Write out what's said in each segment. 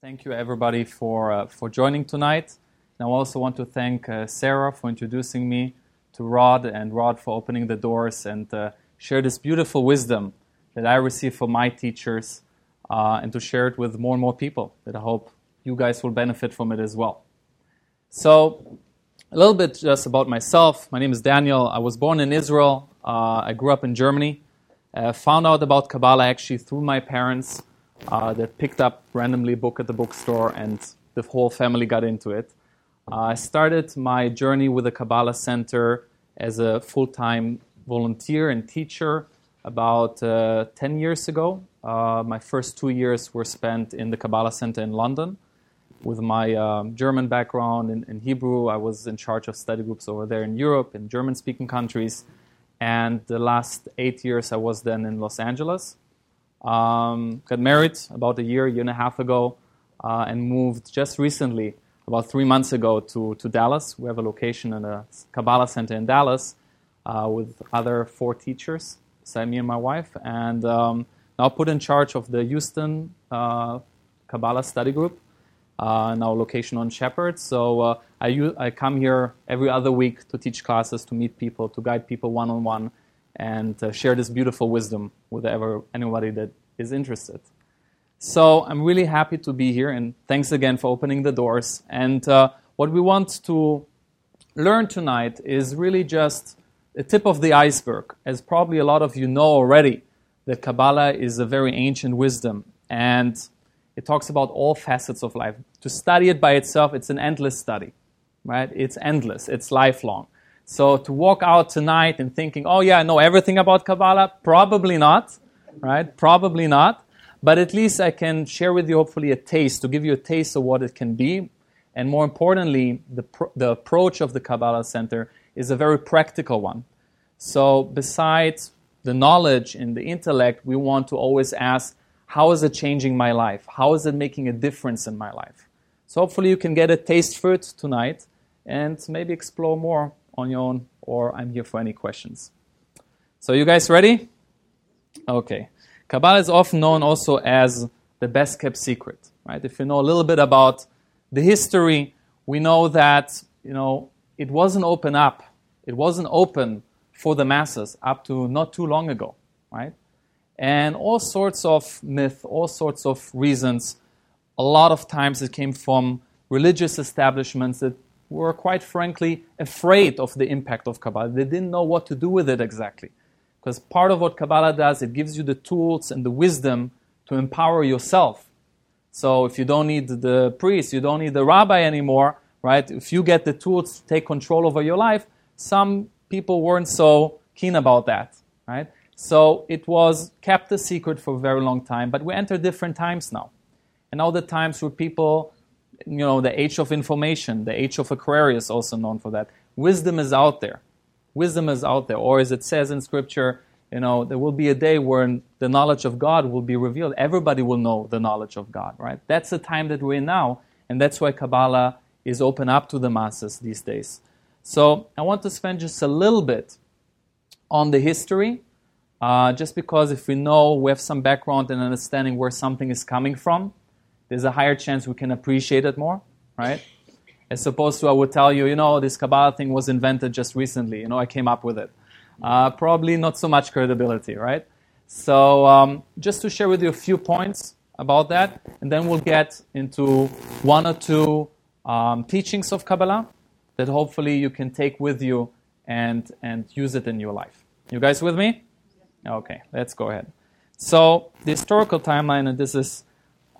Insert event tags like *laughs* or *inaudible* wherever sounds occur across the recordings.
Thank you, everybody, for, uh, for joining tonight. And I also want to thank uh, Sarah for introducing me to Rod and Rod for opening the doors and uh, share this beautiful wisdom that I receive from my teachers uh, and to share it with more and more people that I hope you guys will benefit from it as well. So, a little bit just about myself. My name is Daniel. I was born in Israel. Uh, I grew up in Germany. Uh, found out about Kabbalah actually through my parents uh, that picked up randomly a book at the bookstore, and the whole family got into it. Uh, I started my journey with the Kabbalah Center as a full time volunteer and teacher about uh, 10 years ago. Uh, my first two years were spent in the Kabbalah Center in London. With my um, German background in, in, Hebrew, I was in charge of study groups over there in Europe, in German speaking countries. And the last eight years, I was then in Los Angeles. Um, got married about a year, year and a half ago, uh, and moved just recently, about three months ago, to, to Dallas. We have a location in a Kabbalah center in Dallas uh, with other four teachers, beside me and my wife, and um, now put in charge of the Houston uh, Kabbalah study group uh, now location on Shepherd. So uh, I, I come here every other week to teach classes, to meet people, to guide people one on one, and uh, share this beautiful wisdom with ever, anybody that is interested. So I'm really happy to be here, and thanks again for opening the doors. And uh, what we want to learn tonight is really just the tip of the iceberg, as probably a lot of you know already. That Kabbalah is a very ancient wisdom, and it talks about all facets of life. To study it by itself, it's an endless study, right? It's endless, it's lifelong. So to walk out tonight and thinking, oh yeah, I know everything about Kabbalah, probably not, right? Probably not. But at least I can share with you, hopefully, a taste, to give you a taste of what it can be. And more importantly, the, the approach of the Kabbalah Center is a very practical one. So, besides the knowledge and the intellect, we want to always ask how is it changing my life? How is it making a difference in my life? So hopefully you can get a taste for it tonight and maybe explore more on your own, or I'm here for any questions. So you guys ready? Okay. Kabbalah is often known also as the best kept secret, right? If you know a little bit about the history, we know that, you know, it wasn't open up. It wasn't open for the masses up to not too long ago, right? and all sorts of myth, all sorts of reasons. A lot of times it came from religious establishments that were quite frankly afraid of the impact of Kabbalah. They didn't know what to do with it exactly. Because part of what Kabbalah does, it gives you the tools and the wisdom to empower yourself. So if you don't need the priest, you don't need the rabbi anymore, right? If you get the tools to take control over your life, some people weren't so keen about that, right? So it was kept a secret for a very long time, but we enter different times now. And all the times where people, you know, the age of information, the age of Aquarius, also known for that. Wisdom is out there. Wisdom is out there. Or as it says in Scripture, you know, there will be a day when the knowledge of God will be revealed. Everybody will know the knowledge of God, right? That's the time that we're in now, and that's why Kabbalah is open up to the masses these days. So I want to spend just a little bit on the history uh, just because if we know we have some background and understanding where something is coming from, there's a higher chance we can appreciate it more, right? As opposed to I would tell you, you know, this Kabbalah thing was invented just recently. You know, I came up with it. Uh, probably not so much credibility, right? So um, just to share with you a few points about that, and then we'll get into one or two um, teachings of Kabbalah that hopefully you can take with you and, and use it in your life. You guys with me? Okay, let's go ahead. So, the historical timeline, and this is,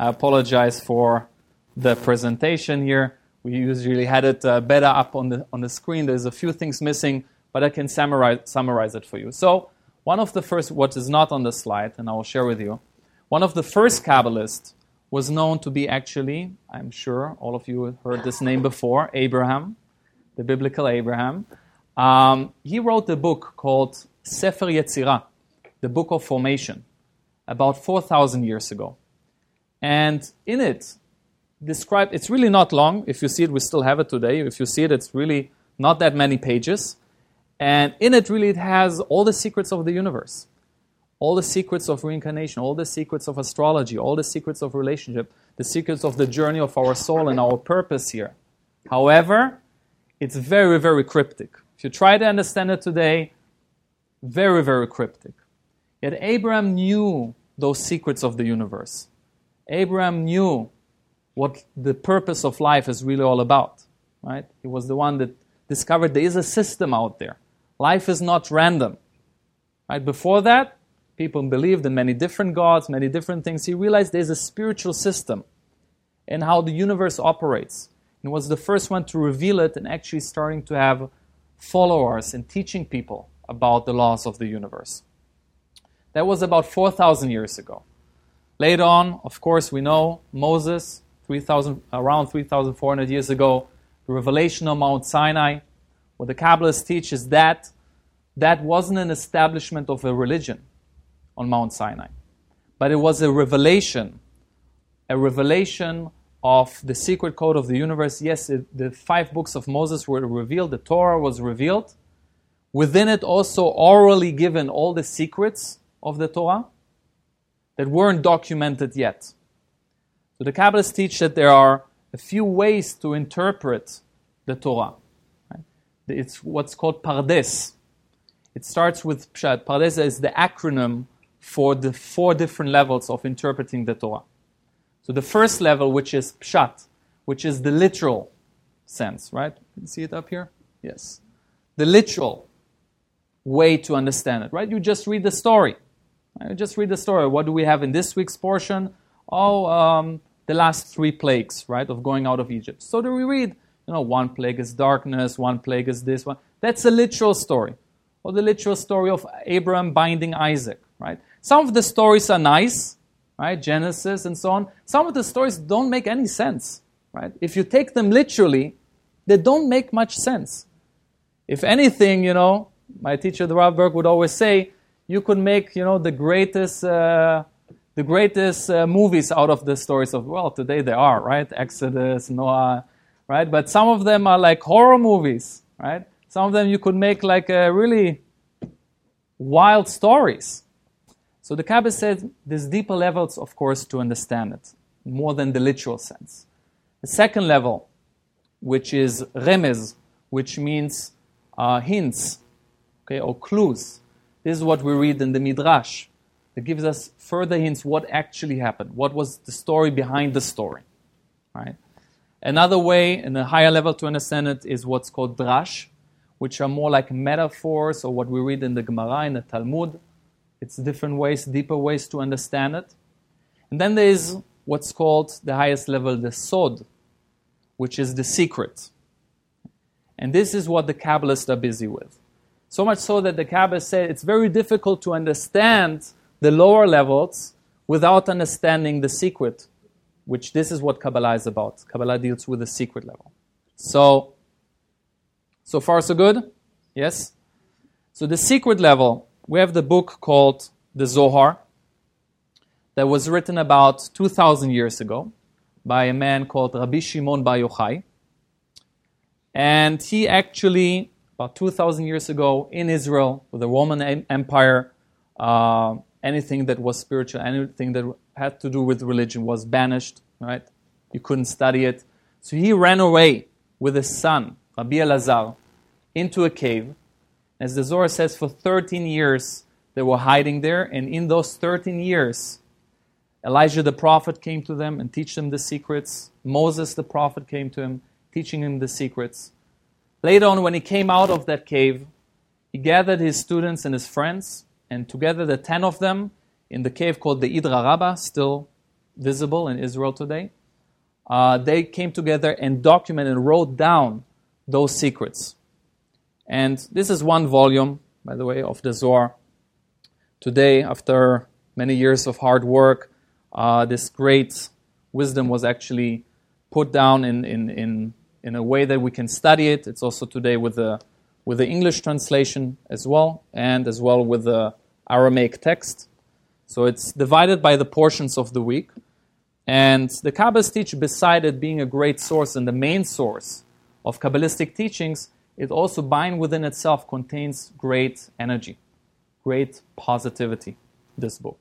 I apologize for the presentation here. We usually had it uh, better up on the, on the screen. There's a few things missing, but I can summarize, summarize it for you. So, one of the first, what is not on the slide, and I will share with you, one of the first Kabbalists was known to be actually, I'm sure all of you have heard this name before, Abraham, the biblical Abraham. Um, he wrote a book called Sefer Yetzirah, the Book of Formation, about 4,000 years ago. And in it, describe it's really not long. If you see it, we still have it today. If you see it, it's really not that many pages. And in it, really, it has all the secrets of the universe, all the secrets of reincarnation, all the secrets of astrology, all the secrets of relationship, the secrets of the journey of our soul and our purpose here. However, it's very, very cryptic. If you try to understand it today, very, very cryptic. Yet Abraham knew those secrets of the universe. Abraham knew what the purpose of life is really all about. Right? He was the one that discovered there is a system out there. Life is not random. Right? Before that, people believed in many different gods, many different things. He realized there's a spiritual system and how the universe operates. And was the first one to reveal it and actually starting to have followers and teaching people about the laws of the universe. That was about 4,000 years ago. Later on, of course, we know Moses, 3, around 3,400 years ago, the revelation on Mount Sinai. What the Kabbalists teach is that that wasn't an establishment of a religion on Mount Sinai, but it was a revelation, a revelation of the secret code of the universe. Yes, it, the five books of Moses were revealed, the Torah was revealed. Within it, also orally given all the secrets of the Torah that weren't documented yet. So the Kabbalists teach that there are a few ways to interpret the Torah. Right? It's what's called Pardes. It starts with Pshat. Pardes is the acronym for the four different levels of interpreting the Torah. So the first level, which is Pshat, which is the literal sense, right? Can you see it up here? Yes. The literal way to understand it, right? You just read the story. Right? Just read the story. What do we have in this week's portion? Oh, um, the last three plagues, right, of going out of Egypt. So do we read, you know, one plague is darkness, one plague is this one. That's a literal story. Or the literal story of Abraham binding Isaac, right? Some of the stories are nice, right? Genesis and so on. Some of the stories don't make any sense, right? If you take them literally, they don't make much sense. If anything, you know, my teacher, the Rav Berg, would always say, you could make, you know, the greatest, uh, the greatest uh, movies out of the stories of, well, today they are, right? Exodus, Noah, right? But some of them are like horror movies, right? Some of them you could make like uh, really wild stories. So the Kabbalah said there's deeper levels, of course, to understand it, more than the literal sense. The second level, which is remez, which means uh, hints, okay, or clues. This is what we read in the Midrash. It gives us further hints what actually happened, what was the story behind the story. Right? Another way, in a higher level to understand it, is what's called drash, which are more like metaphors or what we read in the Gemara, in the Talmud. It's different ways, deeper ways to understand it. And then there is what's called the highest level, the Sod, which is the secret. And this is what the Kabbalists are busy with. So much so that the Kabbalah said it's very difficult to understand the lower levels without understanding the secret, which this is what Kabbalah is about. Kabbalah deals with the secret level. So, so far so good? Yes? So the secret level, we have the book called the Zohar that was written about 2,000 years ago by a man called Rabbi Shimon Bar Yochai. And he actually about 2,000 years ago in Israel with the Roman Empire. Uh, anything that was spiritual, anything that had to do with religion was banished, right? You couldn't study it. So he ran away with his son, Rabbi Elazar, into a cave. As the Zohar says, for 13 years they were hiding there, and in those 13 years, Elijah the prophet came to them and teach them the secrets. Moses the prophet came to him, teaching him the secrets. Later on, when he came out of that cave, he gathered his students and his friends, and together, the ten of them, in the cave called the Idra Rabbah, still visible in Israel today, uh, they came together and documented and wrote down those secrets. And this is one volume, by the way, of the Zohar. Today, after many years of hard work, uh, this great wisdom was actually put down in, in, in in a way that we can study it. It's also today with the with the English translation as well, and as well with the Aramaic text. So it's divided by the portions of the week. And the Kabbalists teach, beside it being a great source and the main source of Kabbalistic teachings, it also bind within itself contains great energy, great positivity, this book.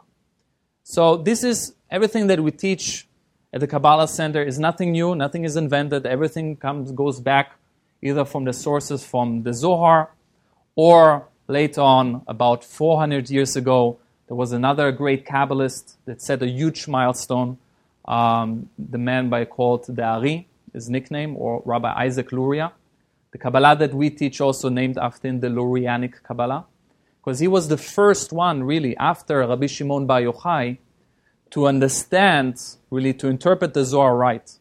So this is everything that we teach at the Kabbalah Center is nothing new, nothing is invented. Everything comes goes back either from the sources from the Zohar or later on, about 400 years ago, there was another great Kabbalist that set a huge milestone. Um, the man by called the Ari, his nickname, or Rabbi Isaac Luria. The Kabbalah that we teach also named after him the Lurianic Kabbalah, because he was the first one, really, after Rabbi Shimon Bar Yochai, to understand, really, to interpret the Zohar right.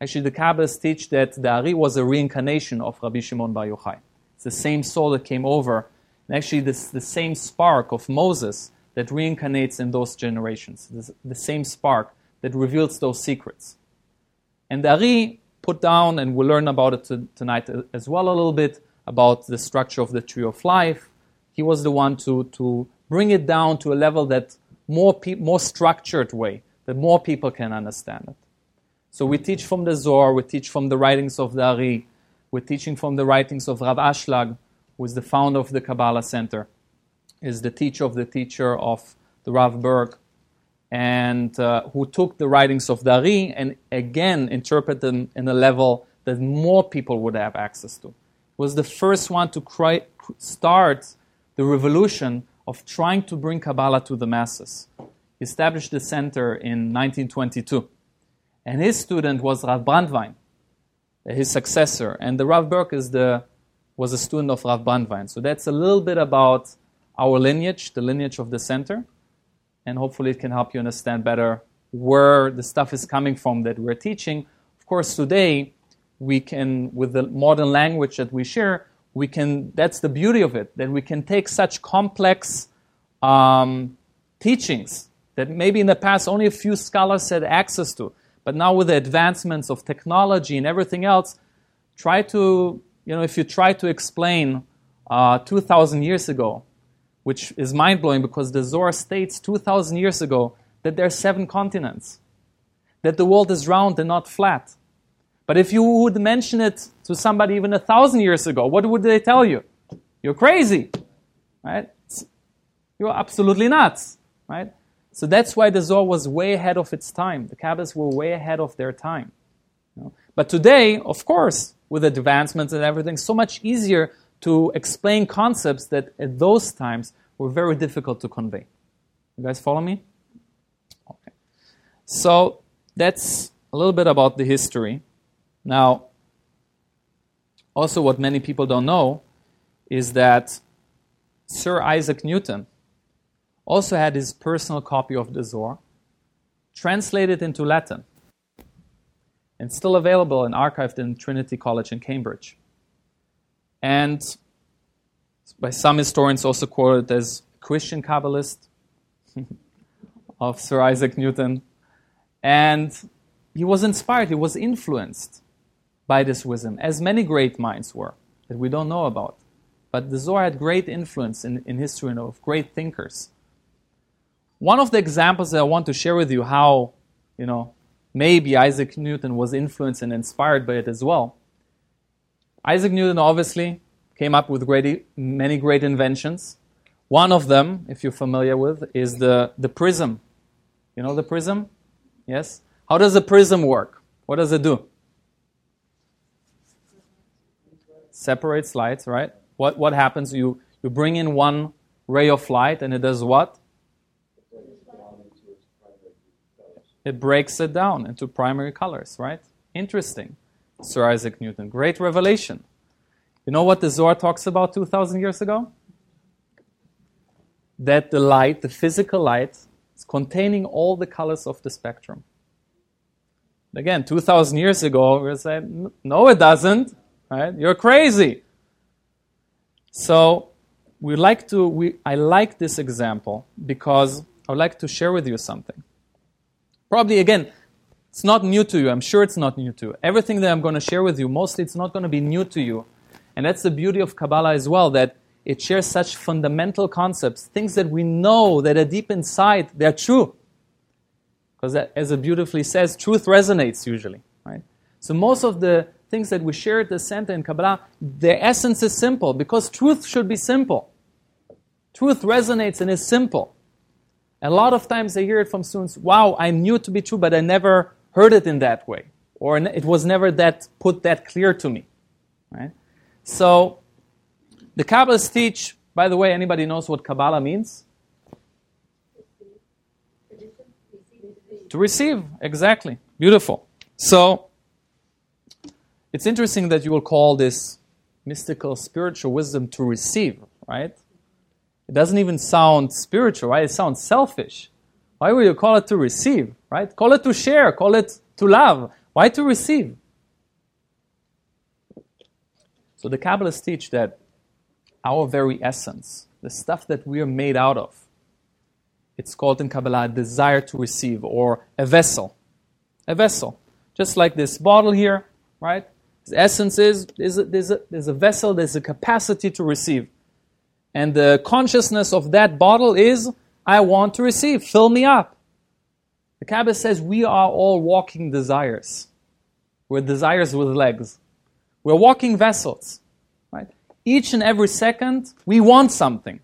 Actually, the Kabbalists teach that the Ari was a reincarnation of Rabbi Shimon Bar Yochai. It's the same soul that came over, and actually, this the same spark of Moses that reincarnates in those generations, this, the same spark that reveals those secrets. And the Ari put down, and we'll learn about it to, tonight as well a little bit about the structure of the tree of life. He was the one to, to bring it down to a level that more, pe- more structured way, that more people can understand it. So we teach from the Zohar, we teach from the writings of the Ari, we're teaching from the writings of Rav Ashlag, who is the founder of the Kabbalah Center, is the teacher of the teacher of the Rav Berg, and uh, who took the writings of the Ari and again interpreted them in a level that more people would have access to. Was the first one to cry, start the revolution of trying to bring Kabbalah to the masses. He established the center in 1922. And his student was Rav Brandwein, his successor. And the Rav Berg is the, was a student of Rav Brandwein. So that's a little bit about our lineage, the lineage of the center. And hopefully it can help you understand better where the stuff is coming from that we're teaching. Of course, today, we can, with the modern language that we share, we can, that's the beauty of it, that we can take such complex um, teachings that maybe in the past only a few scholars had access to. But now with the advancements of technology and everything else, try to, you know, if you try to explain uh, 2,000 years ago, which is mind blowing because the Zohar states 2,000 years ago that there are seven continents, that the world is round and not flat. But if you would mention it to somebody even a thousand years ago, what would they tell you? You're crazy, right? You're absolutely nuts, right? So that's why the Zohar was way ahead of its time. The Kabbalists were way ahead of their time. You know? But today, of course, with advancements and everything, so much easier to explain concepts that at those times were very difficult to convey. You guys follow me? Okay. So that's a little bit about the history. Now, also, what many people don't know is that Sir Isaac Newton also had his personal copy of the Zohar, translated into Latin, and still available and archived in Trinity College in Cambridge. And by some historians, also quoted as Christian Kabbalist *laughs* of Sir Isaac Newton. And he was inspired, he was influenced by this wisdom, as many great minds were that we don't know about. But the Zohar had great influence in, in history and of great thinkers. One of the examples that I want to share with you how, you know, maybe Isaac Newton was influenced and inspired by it as well. Isaac Newton obviously came up with great, many great inventions. One of them, if you're familiar with, is the, the prism. You know the prism? Yes? How does the prism work? What does it do? Separates lights, right? What, what happens? You, you bring in one ray of light and it does what? It breaks it down into primary colors, right? Interesting. Sir Isaac Newton. Great revelation. You know what the Zohar talks about 2,000 years ago? That the light, the physical light, is containing all the colors of the spectrum. Again, 2,000 years ago, we are saying, no, it doesn't. Right? You're crazy. So we like to we I like this example because I would like to share with you something. Probably again, it's not new to you. I'm sure it's not new to you. Everything that I'm going to share with you, mostly it's not going to be new to you. And that's the beauty of Kabbalah as well, that it shares such fundamental concepts, things that we know that are deep inside, they're true. Because as it beautifully says, truth resonates usually, right? So most of the things that we share at the center in Kabbalah, the essence is simple because truth should be simple. Truth resonates and is simple. A lot of times I hear it from students, wow, I knew it to be true, but I never heard it in that way, or it was never that put that clear to me. Right? So the Kabbalists teach, by the way, anybody knows what Kabbalah means? To receive, exactly. Beautiful. So it's interesting that you will call this mystical spiritual wisdom to receive, right? It doesn't even sound spiritual, right? It sounds selfish. Why would you call it to receive, right? Call it to share, call it to love. Why to receive? So the Kabbalists teach that our very essence, the stuff that we are made out of, it's called in Kabbalah desire to receive or a vessel. A vessel. Just like this bottle here, right? The essence is there's a, there's, a, there's a vessel, there's a capacity to receive. And the consciousness of that bottle is, I want to receive, fill me up. The Kabbalah says we are all walking desires. We're desires with legs. We're walking vessels. Right? Each and every second, we want something.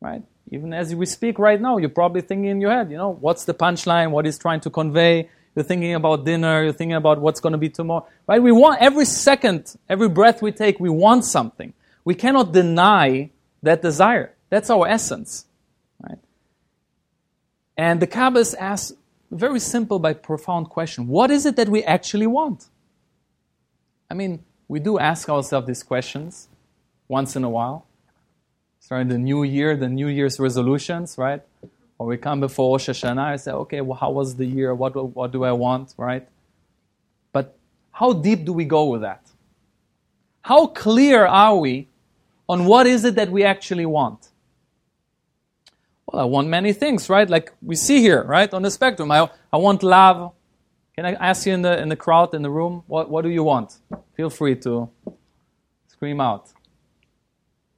Right? Even as we speak right now, you're probably thinking in your head, you know, what's the punchline? What is trying to convey? You're thinking about dinner. You're thinking about what's going to be tomorrow. Right? We want every second, every breath we take, we want something. We cannot deny that desire. That's our essence. Right? And the Kabbalists ask a very simple but profound question. What is it that we actually want? I mean, we do ask ourselves these questions once in a while. Starting the new year, the New Year's resolutions, right? Or we come before Rosh Hashanah and say, okay, well, how was the year? What, what do I want, right? But how deep do we go with that? How clear are we on what is it that we actually want? Well, I want many things, right? Like we see here, right, on the spectrum. I, I want love. Can I ask you in the, in the crowd, in the room, what, what do you want? Feel free to scream out.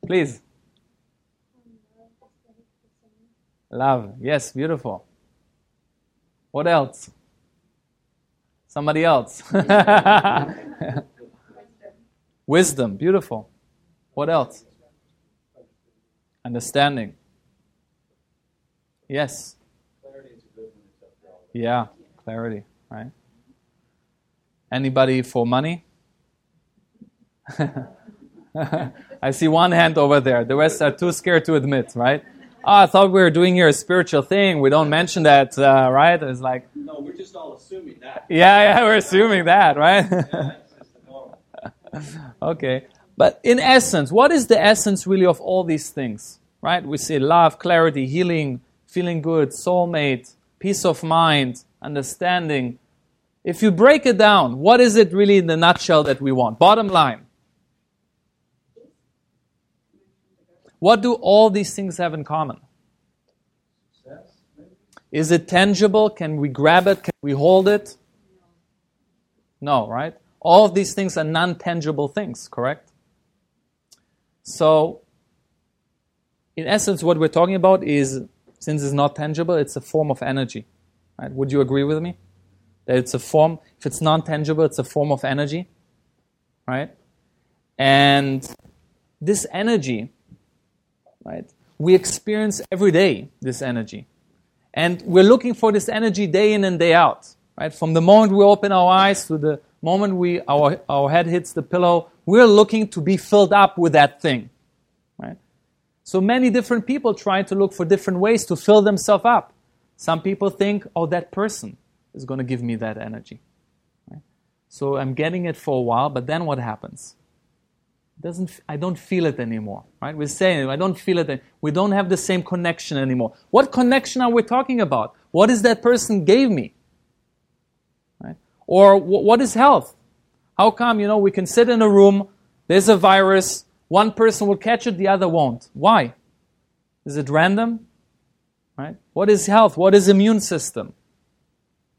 Please. Love. Yes, beautiful. What else? Somebody else. *laughs* Wisdom. Beautiful. What else? Understanding. Yes. Yeah, clarity, right? Anybody for money? *laughs* I see one hand over there. The rest are too scared to admit, right? Oh, I thought we were doing here a spiritual thing. We don't mention that, uh, right? It's like. No, we're just all assuming that. Yeah, yeah, we're assuming that, right? *laughs* okay. But in essence, what is the essence really of all these things, right? We see love, clarity, healing, feeling good, soulmate, peace of mind, understanding. If you break it down, what is it really in the nutshell that we want? Bottom line. What do all these things have in common? Is it tangible? Can we grab it? Can we hold it? No, right? All of these things are non tangible things, correct? So, in essence, what we're talking about is since it's not tangible, it's a form of energy. Right? Would you agree with me? That it's a form, if it's non tangible, it's a form of energy. Right? And this energy, right, we experience every day this energy. And we're looking for this energy day in and day out. Right? From the moment we open our eyes to the moment we our, our head hits the pillow, we're looking to be filled up with that thing. right? So many different people trying to look for different ways to fill themselves up. Some people think, oh, that person is going to give me that energy. Right? So I'm getting it for a while, but then what happens? Doesn't, I don't feel it anymore. Right? We're saying, I don't feel it. We don't have the same connection anymore. What connection are we talking about? What is that person gave me? Right? Or what is health? How come, you know, we can sit in a room, there's a virus, one person will catch it, the other won't. Why? Is it random? Right? What is health? What is immune system?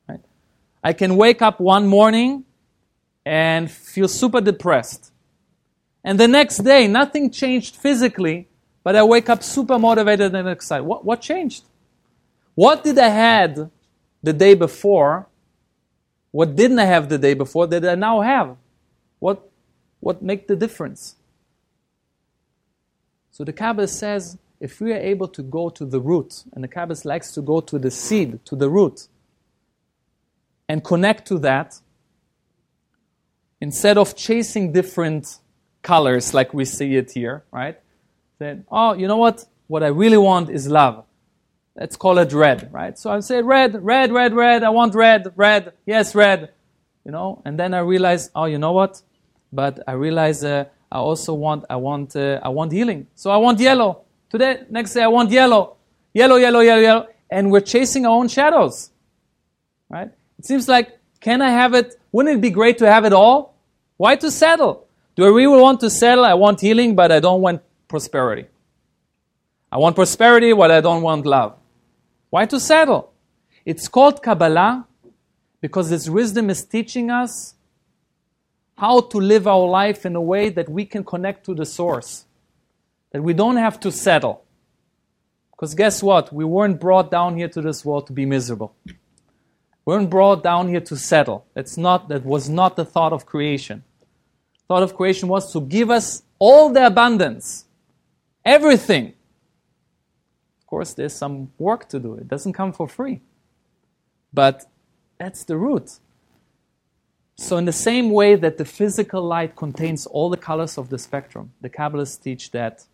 Right? I can wake up one morning and feel super depressed. And the next day, nothing changed physically, but I wake up super motivated and excited. What, what changed? What did I had the day before? What didn't I have the day before that I now have? What, what make the difference? So the Kabbalah says if we are able to go to the root, and the Kabbalah likes to go to the seed, to the root, and connect to that instead of chasing different colors like we see it here, right? Then, oh, you know what? What I really want is love. Let's call it red, right? So I say red, red, red, red. I want red, red. Yes, red. You know, and then I realize, oh, you know what? But I realize uh, I also want, I want, uh, I want healing. So I want yellow. Today, next day, I want yellow, yellow, yellow, yellow, yellow, and we're chasing our own shadows, right? It seems like, can I have it? Wouldn't it be great to have it all? Why to settle? Do I really want to settle? I want healing, but I don't want prosperity. I want prosperity, but I don't want love. Why to settle? It's called Kabbalah because this wisdom is teaching us how to live our life in a way that we can connect to the source, that we don't have to settle. Because guess what? We weren't brought down here to this world to be miserable. We weren't brought down here to settle. That's not, that was not the thought of creation. Thought of creation was to give us all the abundance, everything, Of course, there's some work to do. It doesn't come for free. But that's the root. So, in the same way that the physical light contains all the colors of the spectrum, the Kabbalists teach that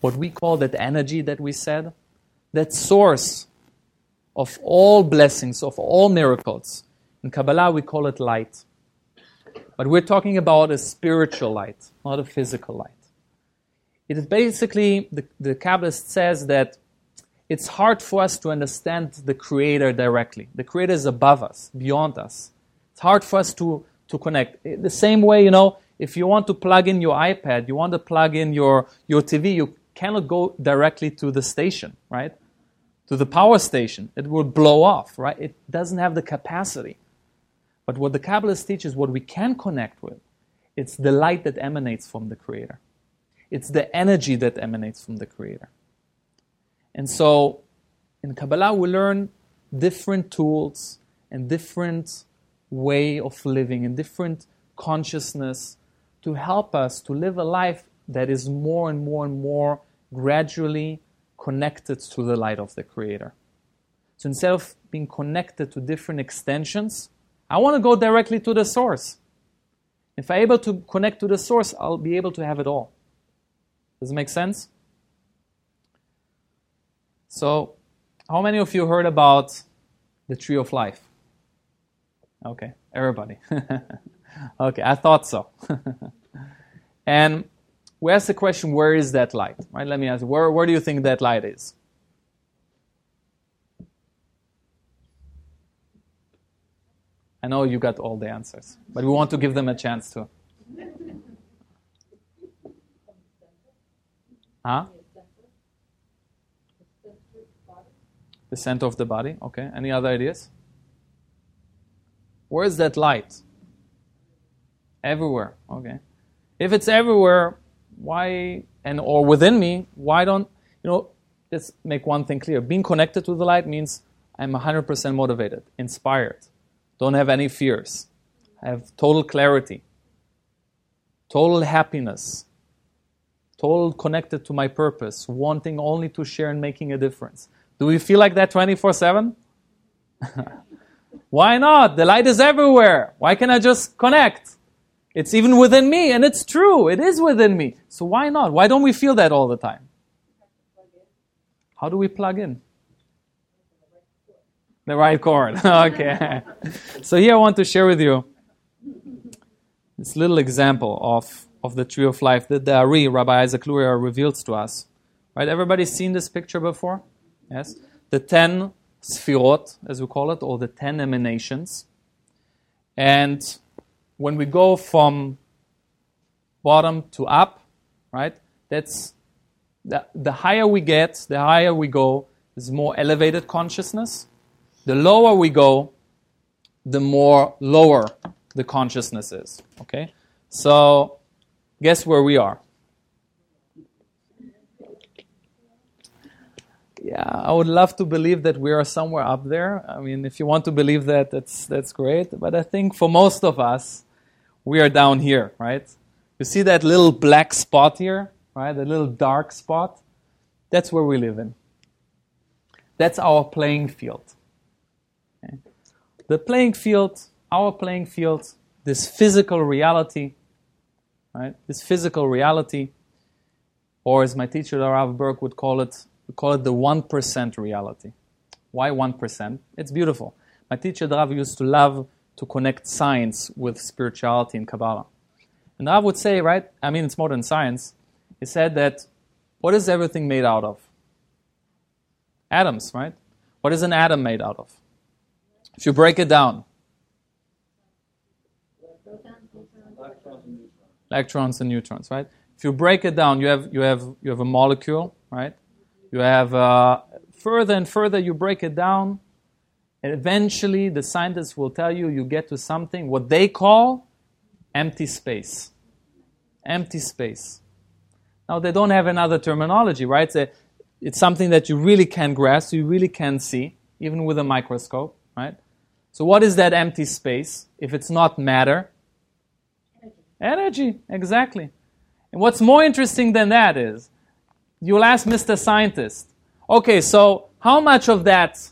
what we call that energy that we said, that source of all blessings, of all miracles. In Kabbalah, we call it light. But we're talking about a spiritual light, not a physical light. It is basically, the, the Kabbalist says that it's hard for us to understand the Creator directly. The Creator is above us, beyond us. It's hard for us to, to connect. Eh, the same way, you know, if you want to plug in your iPad, you want to plug in your, your TV, you cannot go directly to the station, right? To the power station. It will blow off, right? It doesn't have the capacity. But what the Kabbalist teaches, what we can connect with, it's the light that emanates from the Creator. It's the energy that emanates from the Creator. And so in Kabbalah, we learn different tools and different way of living and different consciousness to help us to live a life that is more and more and more gradually connected to the light of the Creator. So instead of being connected to different extensions, I want to go directly to the source. If I'm able to connect to the source, I'll be able to have it all. Does it make sense? So, how many of you heard about the tree of life? Okay, everybody. *laughs* okay, I thought so. *laughs* and we ask the question, where is that light? Right? Let me ask, where, where do you think that light is? I know you got all the answers, but we want to give them a chance to. Huh? the center of the body. Okay. Any other ideas? Where is that light? Everywhere. Okay. If it's everywhere, why and or within me, why don't you know? Let's make one thing clear. Being connected to the light means I'm 100% motivated, inspired, don't have any fears, have total clarity, total happiness, total connected to my purpose, wanting only to share and making a difference. Do we feel like that 24 7? *laughs* Why not? The light is everywhere. Why can't I just connect? It's even within me, and it's true. It is within me. So why not? Why don't we feel that all the time? How do we plug in? The right cord. *laughs* okay. so here I want to share with you this little example of, of the tree of life that the Ari, Rabbi Isaac Luria, reveals to us. Right? Everybody seen this picture before? Yes? The ten sfirot, as we call it, or the ten emanations. And when we go from bottom to up, right, that's the, the higher we get, the higher we go, is more elevated consciousness. The lower we go, the more lower the consciousness is. Okay? So, guess where we are? yeah, I would love to believe that we are somewhere up there. I mean, if you want to believe that, that's that's great. But I think for most of us, we are down here, right? You see that little black spot here, right? The little dark spot. That's where we live in. That's our playing field. The playing field, our playing field, this physical reality, right? This physical reality, or as my teacher, Rav Berg, would call it, we call it the 1% reality. Why 1%? It's beautiful. My teacher, Rav, used to love to connect science with spirituality and Kabbalah. And I would say, right, I mean, it's more than science. He said that what is everything made out of? Atoms, right? What is an atom made out of? If you break it down, electrons and neutrons, right? If you break it down, you have you have you have a molecule, right? You have uh, further and further you break it down, and eventually the scientists will tell you you get to something what they call empty space. Empty space. Now they don't have another terminology, right? It's, a, it's something that you really can grasp, you really can see, even with a microscope? So what is that empty space if it's not matter? Energy, exactly. And what's more interesting than that is you'll ask Mr. Scientist, okay, so how much of that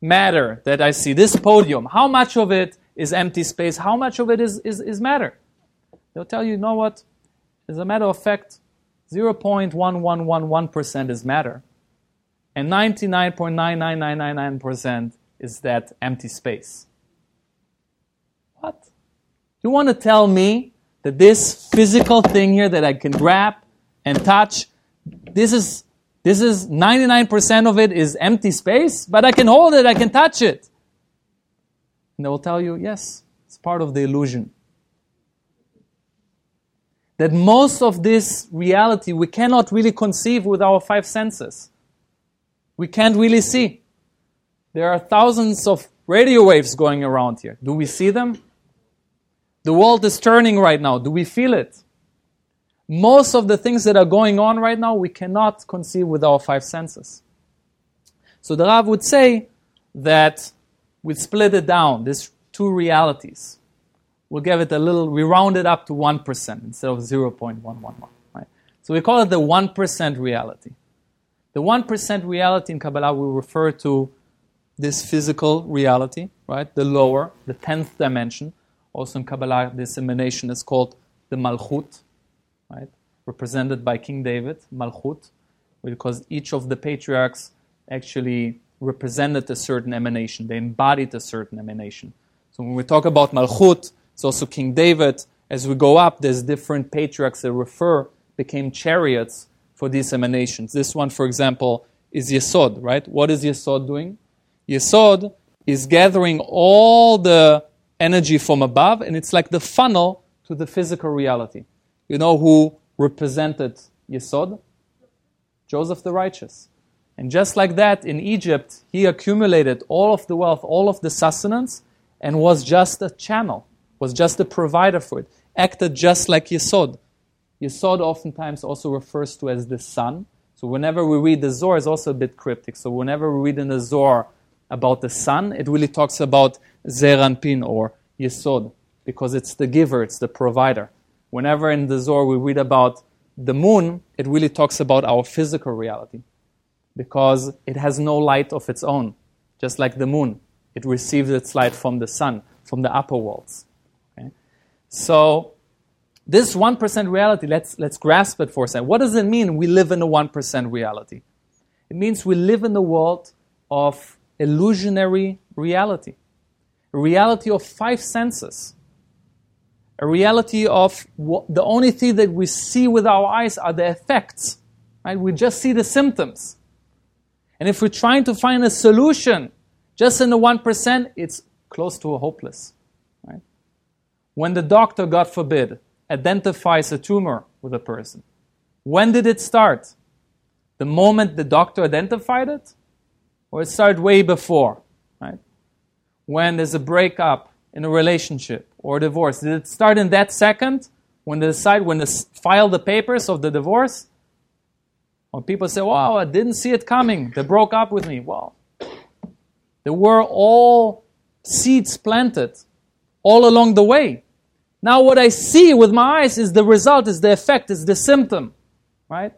matter that I see, this podium, how much of it is empty space? How much of it is, is, is matter? They'll tell you, you know what? As a matter of fact, 0.1111% is matter. And 99.99999% is that empty space. What? You want to tell me that this physical thing here that I can grab and touch, this is this is 99% of it is empty space, but I can hold it, I can touch it. And they will tell you, yes, it's part of the illusion. That most of this reality we cannot really conceive with our five senses. We can't really see. There are thousands of radio waves going around here. Do we see them? The world is turning right now. Do we feel it? Most of the things that are going on right now, we cannot conceive with our five senses. So the Rav would say that we split it down, these two realities. We'll give it a little, we round it up to 1% instead of 0.111. Right? So we call it the 1% reality. The 1% reality in Kabbalah we refer to this physical reality, right? The lower, the 10th dimension. Also in Kabbalah, this emanation is called the Malchut, right? Represented by King David, Malchut, because each of the patriarchs actually represented a certain emanation. They embodied a certain emanation. So when we talk about Malchut, it's also King David. As we go up, there's different patriarchs that refer, became chariots for these emanations. This one, for example, is Yesod, right? What is Yesod doing? Yesod is gathering all the energy from above, and it's like the funnel to the physical reality. You know who represented Yesod? Joseph the Righteous. And just like that, in Egypt, he accumulated all of the wealth, all of the sustenance, and was just a channel, was just a provider for it, acted just like Yesod. Yesod oftentimes also refers to as the sun. So whenever we read the Zohar, it's also a bit cryptic. So whenever we read in the Zohar about the sun, it really talks about Zeir Anpin or Yesod, because it's the giver, it's the provider. Whenever in the Zohar we read about the moon, it really talks about our physical reality, because it has no light of its own, just like the moon. It receives its light from the sun, from the upper worlds. Okay? So, this 1% reality, let's, let's grasp it for a second. What does it mean we live in a 1% reality? It means we live in the world of illusionary reality, a reality of five senses, a reality of what, the only thing that we see with our eyes are the effects. Right? We just see the symptoms. And if we're trying to find a solution just in the 1%, it's close to hopeless. Right? When the doctor, God forbid, identifies a tumor with a person, when did it start? The moment the doctor identified it? Or it started way before, right? When there's a breakup in a relationship or a divorce, did it start in that second when they decide when they file the papers of the divorce? Or people say, "Wow, I didn't see it coming. They broke up with me." Well, there were all seeds planted all along the way. Now, what I see with my eyes is the result, is the effect, is the symptom, right?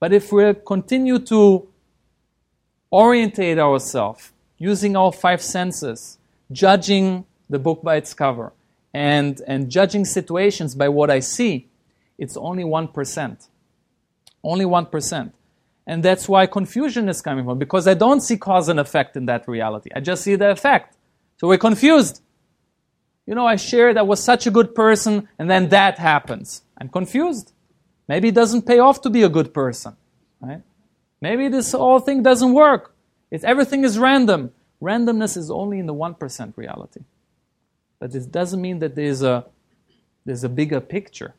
But if we continue to orientate ourselves using our five senses, judging the book by its cover and, and judging situations by what I see, it's only 1%. Only 1%. And that's why confusion is coming from, because I don't see cause and effect in that reality. I just see the effect. So we're confused. You know, I shared I was such a good person, and then that happens. I'm confused. Maybe it doesn't pay off to be a good person, right? Maybe this whole thing doesn't work. It's, everything is random. Randomness is only in the 1% reality. But it doesn't mean that there's a, there's a bigger picture.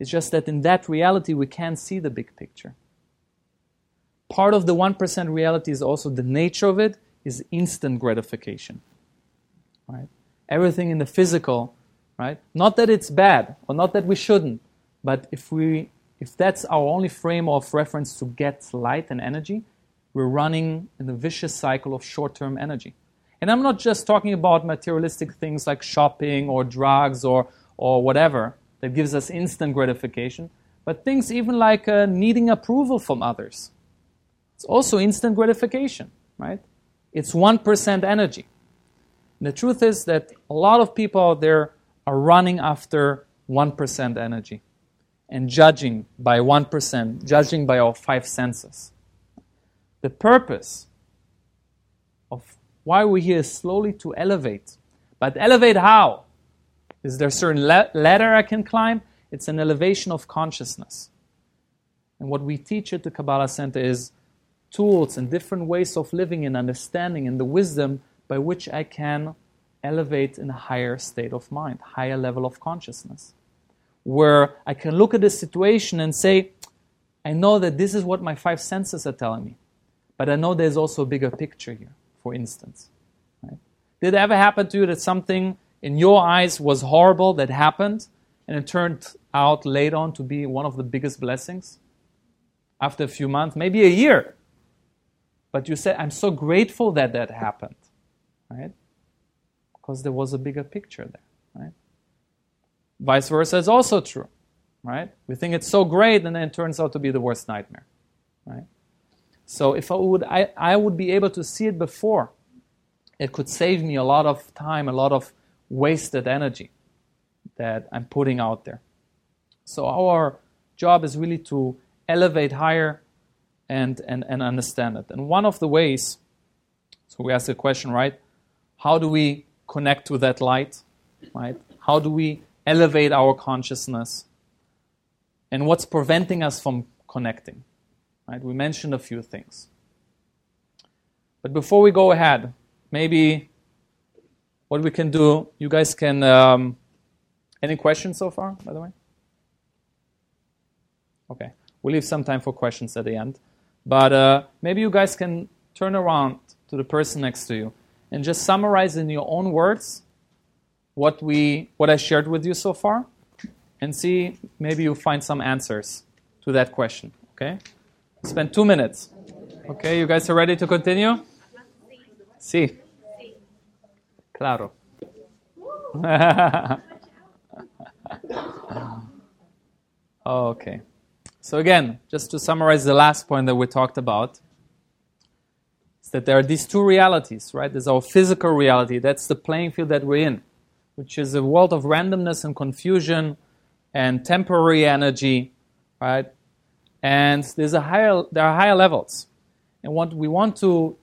It's just that in that reality, we can't see the big picture. Part of the 1% reality is also the nature of it is instant gratification. Right? Everything in the physical, right? Not that it's bad or not that we shouldn't, but if we if that's our only frame of reference to get light and energy, we're running in a vicious cycle of short-term energy. And I'm not just talking about materialistic things like shopping or drugs or, or whatever that gives us instant gratification, but things even like uh, needing approval from others. It's also instant gratification, right? It's 1% energy. And the truth is that a lot of people out there are running after 1% energy and judging by 1%, judging by our five senses. The purpose of why we're here is slowly to elevate. But elevate how? Is there a certain la- ladder I can climb? It's an elevation of consciousness. And what we teach at the Kabbalah Center is tools and different ways of living and understanding and the wisdom by which I can elevate in a higher state of mind, higher level of consciousness where I can look at the situation and say, I know that this is what my five senses are telling me, but I know there's also a bigger picture here, for instance. Right? Did it ever happen to you that something in your eyes was horrible that happened and it turned out later on to be one of the biggest blessings? After a few months, maybe a year. But you said, I'm so grateful that that happened, right? Because there was a bigger picture there. Vice versa is also true, right? We think it's so great, and then it turns out to be the worst nightmare, right? So if I would, I, I would be able to see it before. It could save me a lot of time, a lot of wasted energy that I'm putting out there. So our job is really to elevate higher and, and, and understand it. And one of the ways, so we ask the question, right? How do we connect to that light, right? How do we elevate our consciousness and what's preventing us from connecting. Right? We mentioned a few things. But before we go ahead, maybe what we can do, you guys can. Um, any questions so far, by the way? Okay. We'll leave some time for questions at the end. But uh, maybe you guys can turn around to the person next to you and just summarize in your own words what we what I shared with you so far and see maybe you find some answers to that question. Okay? Spend two minutes. Okay, you guys are ready to continue? Sí. Claro. *laughs* Oh, okay. So again, just to summarize the last point that we talked about, is that there are these two realities, right? There's our physical reality, that's the playing field that we're in which is a world of randomness and confusion and temporary energy, right? And there's a higher, there are higher levels. And what we want to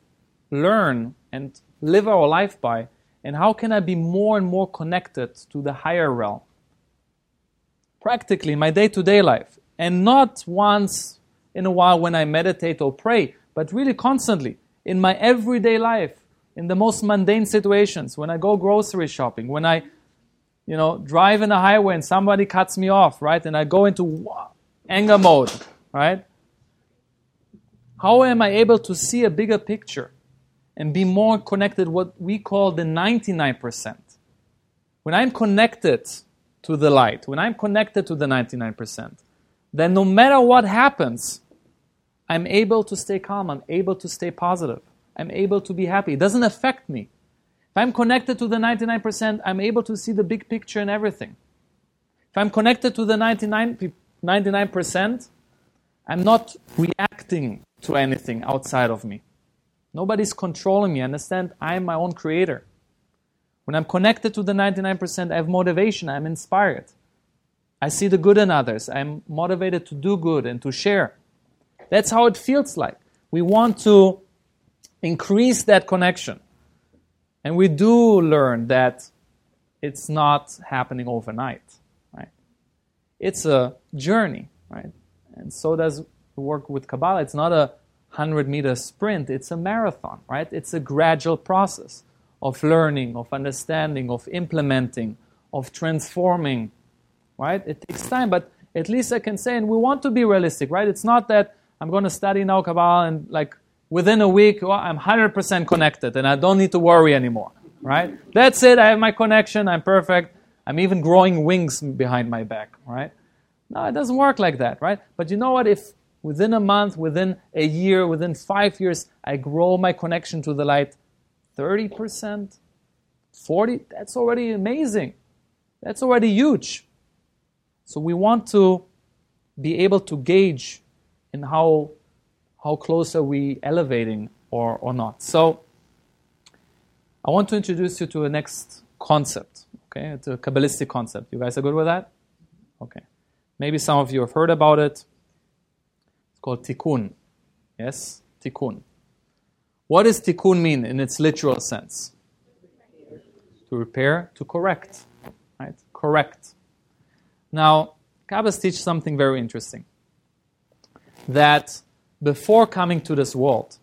learn and live our life by, and how can I be more and more connected to the higher realm? Practically, my day to day life. And not once in a while when I meditate or pray, but really constantly in my everyday life in the most mundane situations, when I go grocery shopping, when I, you know, drive in a highway and somebody cuts me off, right? And I go into anger mode, right? How am I able to see a bigger picture and be more connected what we call the 99%? When I'm connected to the light, when I'm connected to the 99%, then no matter what happens, I'm able to stay calm, I'm able to stay positive. I'm able to be happy. It doesn't affect me. If I'm connected to the 99%, I'm able to see the big picture and everything. If I'm connected to the 99, 99%, I'm not reacting to anything outside of me. Nobody's controlling me. Understand? I'm my own creator. When I'm connected to the 99%, I have motivation, I'm inspired. I see the good in others, I'm motivated to do good and to share. That's how it feels like. We want to increase that connection. And we do learn that it's not happening overnight, right? It's a journey, right? And so does work with Kabbalah. It's not a 100 meter sprint, it's a marathon, right? It's a gradual process of learning, of understanding, of implementing, of transforming, right? It takes time, but at least I can say, and we want to be realistic, right? It's not that I'm going to study now Kabbalah and like within a week, well, I'm 100% connected and I don't need to worry anymore, right? That's it. I have my connection. I'm perfect. I'm even growing wings behind my back, right? No, it doesn't work like that, right? But you know what? If within a month, within a year, within five years, I grow my connection to the light 30%, 40, that's already amazing. That's already huge. So we want to be able to gauge in how how close are we elevating or, or not. So I want to introduce you to a next concept. Okay, it's a Kabbalistic concept. You guys are good with that? Okay. Maybe some of you have heard about it. It's called tikkun. Yes, tikkun. What does tikkun mean in its literal sense? To repair, to correct. Right? Correct. Now, Kabbalists teach something very interesting. That before coming to this world.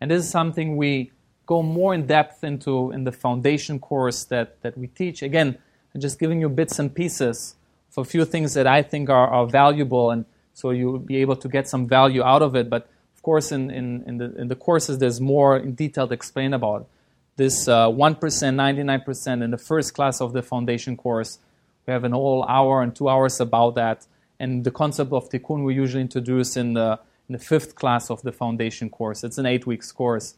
And this is something we go more in depth into in the foundation course that, that we teach. Again, I'm just giving you bits and pieces for a few things that I think are, are valuable, and so you'll be able to get some value out of it. But of course, in, in, in, the, in the courses, there's more in detail to explain about this uh, 1%, 99% in the first class of the foundation course. We have an whole hour and two hours about that. And the concept of tikkun we usually introduce in the in the fifth class of the foundation course. It's an eight weeks course.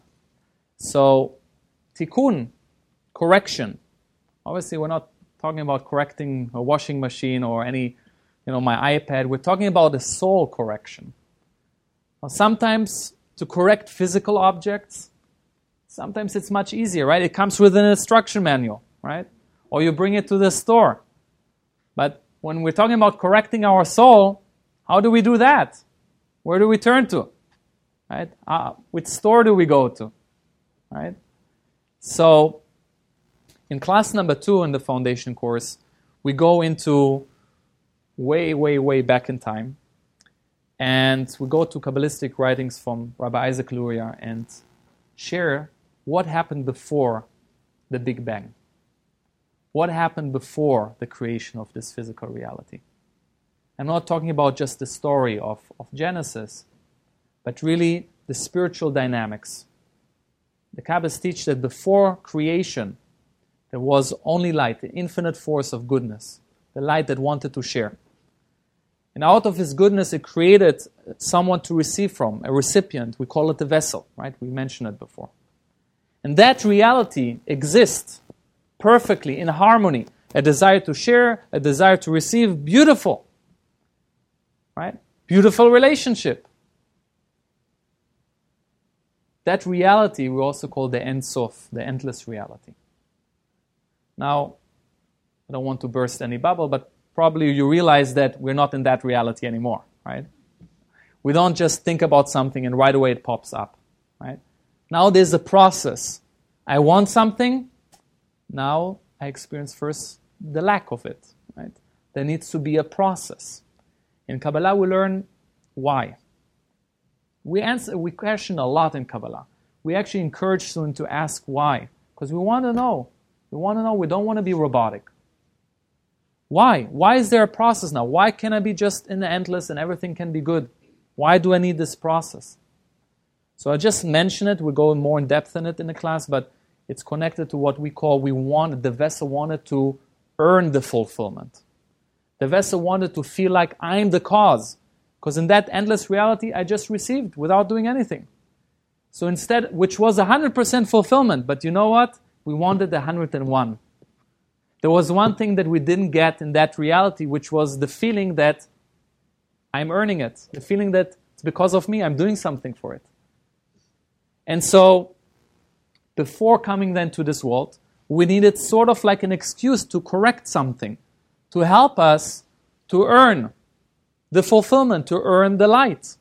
So, tikkun, correction. Obviously, we're not talking about correcting a washing machine or any, you know, my iPad. We're talking about a soul correction. Now, sometimes to correct physical objects, sometimes it's much easier, right? It comes with an instruction manual, right? Or you bring it to the store. But when we're talking about correcting our soul, how do we do that? Where do we turn to? Right? Uh, which store do we go to? Right? So, in class number two in the foundation course, we go into way, way, way back in time. And we go to Kabbalistic writings from Rabbi Isaac Luria and share what happened before the Big Bang. What happened before the creation of this physical reality? I'm not talking about just the story of, of Genesis, but really the spiritual dynamics. The Kabbalists teach that before creation, there was only light, the infinite force of goodness, the light that wanted to share. And out of his goodness, it created someone to receive from, a recipient. We call it the vessel, right? We mentioned it before. And that reality exists perfectly in harmony. A desire to share, a desire to receive, beautiful right? Beautiful relationship. That reality we also call the Ein Sof, the endless reality. Now, I don't want to burst any bubble, but probably you realize that we're not in that reality anymore, right? We don't just think about something and right away it pops up, right? Now there's a process. I want something, now I experience first the lack of it, right? There needs to be a process. In Kabbalah, we learn why. We, answer, we question a lot in Kabbalah. We actually encourage students to ask why, because we want to know. We want to know. We don't want to be robotic. Why? Why is there a process now? Why can't I be just in the endless and everything can be good? Why do I need this process? So I just mention it. We go more in depth in it in the class, but it's connected to what we call we wanted the vessel wanted to earn the fulfillment. The vessel wanted to feel like I'm the cause. Because in that endless reality, I just received without doing anything. So instead, which was 100% fulfillment, but you know what? We wanted 101. There was one thing that we didn't get in that reality, which was the feeling that I'm earning it, the feeling that it's because of me, I'm doing something for it. And so, before coming then to this world, we needed sort of like an excuse to correct something, to help us to earn the fulfillment, to earn the light.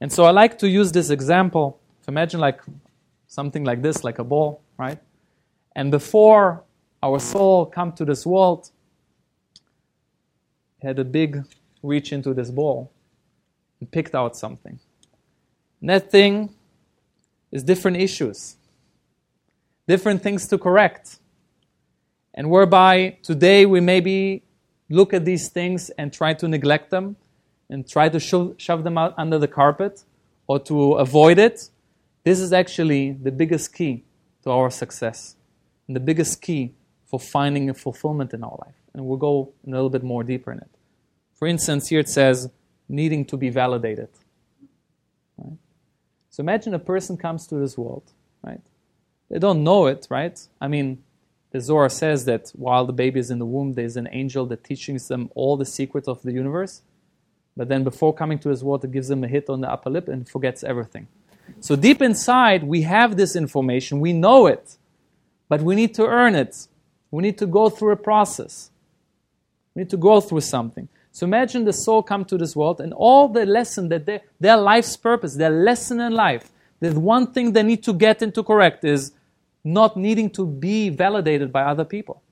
And so I like to use this example. Imagine like something like this, like a ball, right? And before our soul come to this world, had a big reach into this ball and picked out something. And that thing is different issues, different things to correct. And whereby today we maybe look at these things and try to neglect them and try to sho- shove them out under the carpet or to avoid it, this is actually the biggest key to our success and the biggest key for finding a fulfillment in our life. And we'll go a little bit more deeper in it. For instance, here it says needing to be validated. Right? So imagine a person comes to this world, right? They don't know it, right? I mean, the Zohar says that while the baby is in the womb, there's an angel that teaches them all the secrets of the universe. But then before coming to this world, it gives them a hit on the upper lip and forgets everything. So deep inside, we have this information, we know it, but we need to earn it. We need to go through a process. We need to go through something. So imagine the soul come to this world and all the lesson that they, their life's purpose, their lesson in life, the one thing they need to get into correct is not needing to be validated by other people.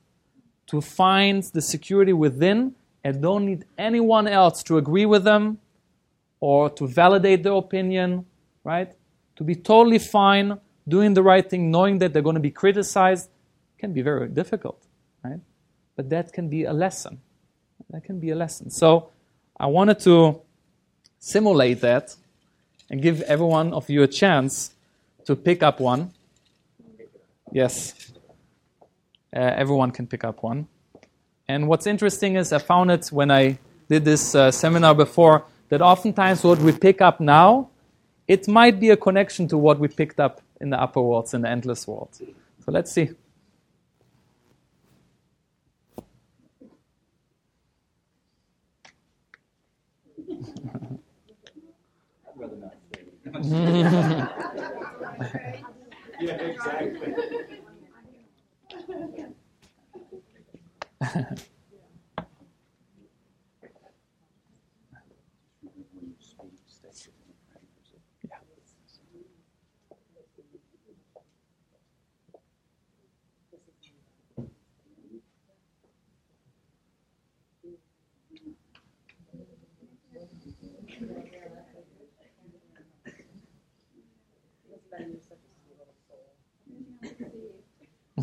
To find the security within and don't need anyone else to agree with them or to validate their opinion, right? To be totally fine doing the right thing, knowing that they're going to be criticized, can be very difficult, right? But that can be a lesson. That can be a lesson. So I wanted to simulate that and give every one of you a chance to pick up one. Yes. Uh, everyone can pick up one. And what's interesting is I found it when I did this uh, seminar before that oftentimes what we pick up now, it might be a connection to what we picked up in the upper worlds, in the endless world. So let's see. *laughs* *laughs* *laughs* Yeah, exactly. *laughs* *laughs*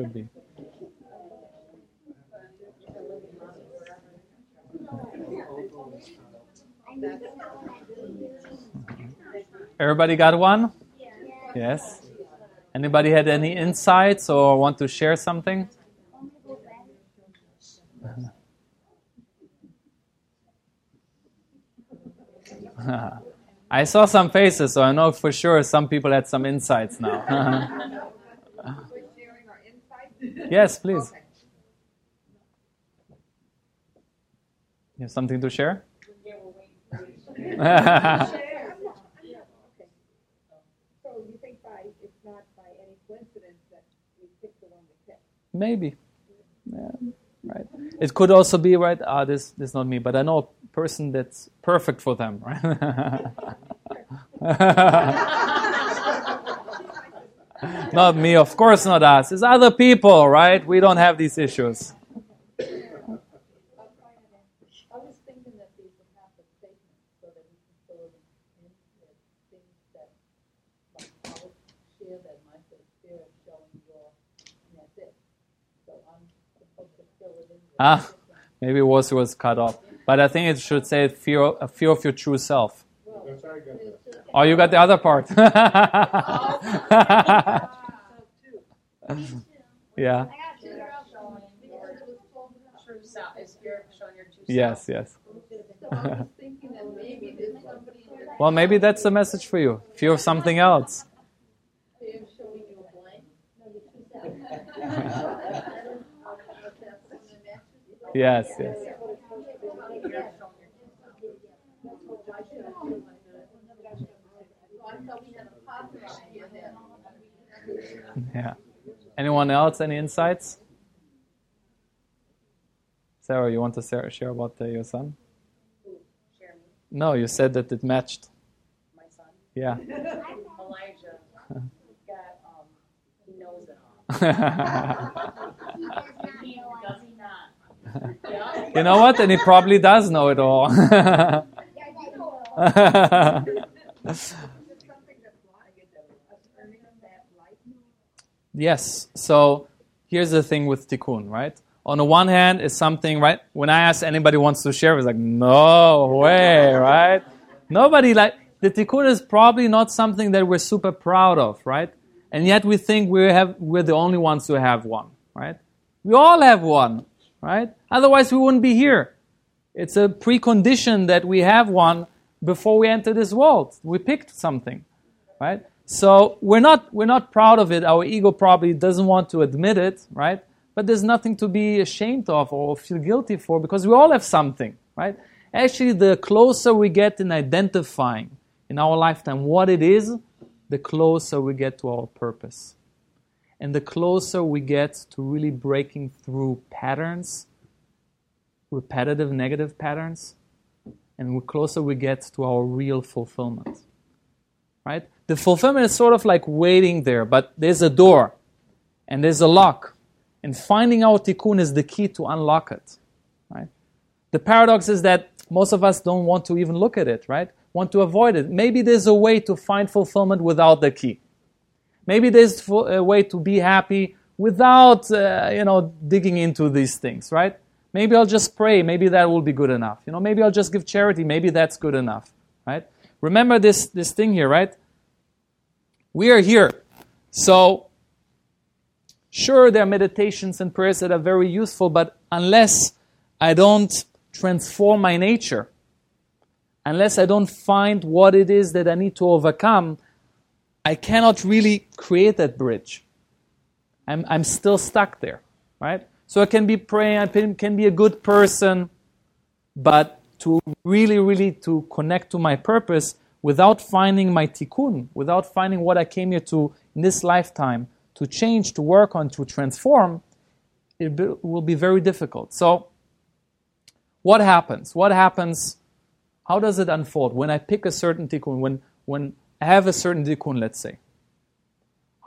Could be. Everybody got one? Yes. Anybody had any insights or want to share something? *laughs* I saw some faces, so I know for sure some people had some insights now. *laughs* yes, please. You have something to share? So you think by, it's not by any coincidence that we picked the one we picked? Maybe. Yeah, right. It could also be right. Ah, this this is not me, but I know a person that's perfect for them, right? *laughs* *laughs* *laughs* not me, of course, not us. It's other people, right? We don't have these issues. Ah, maybe it was was cut off, but I think it should say fear, a fear of your true self. Well, That's how I got it's that. just- Oh, you got the other part. *laughs* Oh, *laughs* yeah. True self. Is spirit showing your true Yes, yes. So I was thinking that maybe there's somebody in your Well, maybe that's the message for you. Fear of something else. life showing *laughs* you a blank. No, your true self. Yes, yes. I thought we had a partner out here then. Yeah. Anyone else? Any insights? Sarah, you want to share, about uh, your son? No, you said that it matched. my son. Yeah. *laughs* Elijah *laughs* got, um, he knows it all. *laughs* He does he not? You know what? And he probably does know it all. Yes. So here's the thing with tikkun, right? On the one hand, it's something, right? When I ask anybody wants to share, it's like, no way, right? Nobody like the tikkun is probably not something that we're super proud of, right? And yet we think we have we're the only ones who have one, right? We all have one, right? Otherwise, we wouldn't be here. It's a precondition that we have one before we enter this world. We picked something, right? So we're not we're not proud of it. Our ego probably doesn't want to admit it, right? But there's nothing to be ashamed of or feel guilty for because we all have something, right? Actually, the closer we get in identifying in our lifetime what it is, the closer we get to our purpose. And the closer we get to really breaking through patterns, repetitive negative patterns, and the closer we get to our real fulfillment. Right? The fulfillment is sort of like waiting there, but there's a door and there's a lock. And finding out tikkun is the key to unlock it. Right? The paradox is that most of us don't want to even look at it, right? Want to avoid it. Maybe there's a way to find fulfillment without the key. Maybe there's a way to be happy without, uh, you know, digging into these things, right? Maybe I'll just pray. Maybe that will be good enough. You know, maybe I'll just give charity. Maybe that's good enough, right? Remember this, this thing here, right? We are here. So, sure, there are meditations and prayers that are very useful, but unless I don't transform my nature, unless I don't find what it is that I need to overcome, I cannot really create that bridge. I'm, I'm still stuck there, right? So I can be praying, I can be a good person, but to really, really to connect to my purpose without finding my tikkun, without finding what I came here to in this lifetime to change, to work on, to transform, it will be very difficult. So, what happens? What happens? How does it unfold when I pick a certain tikkun? When when I have a certain tikkun, let's say.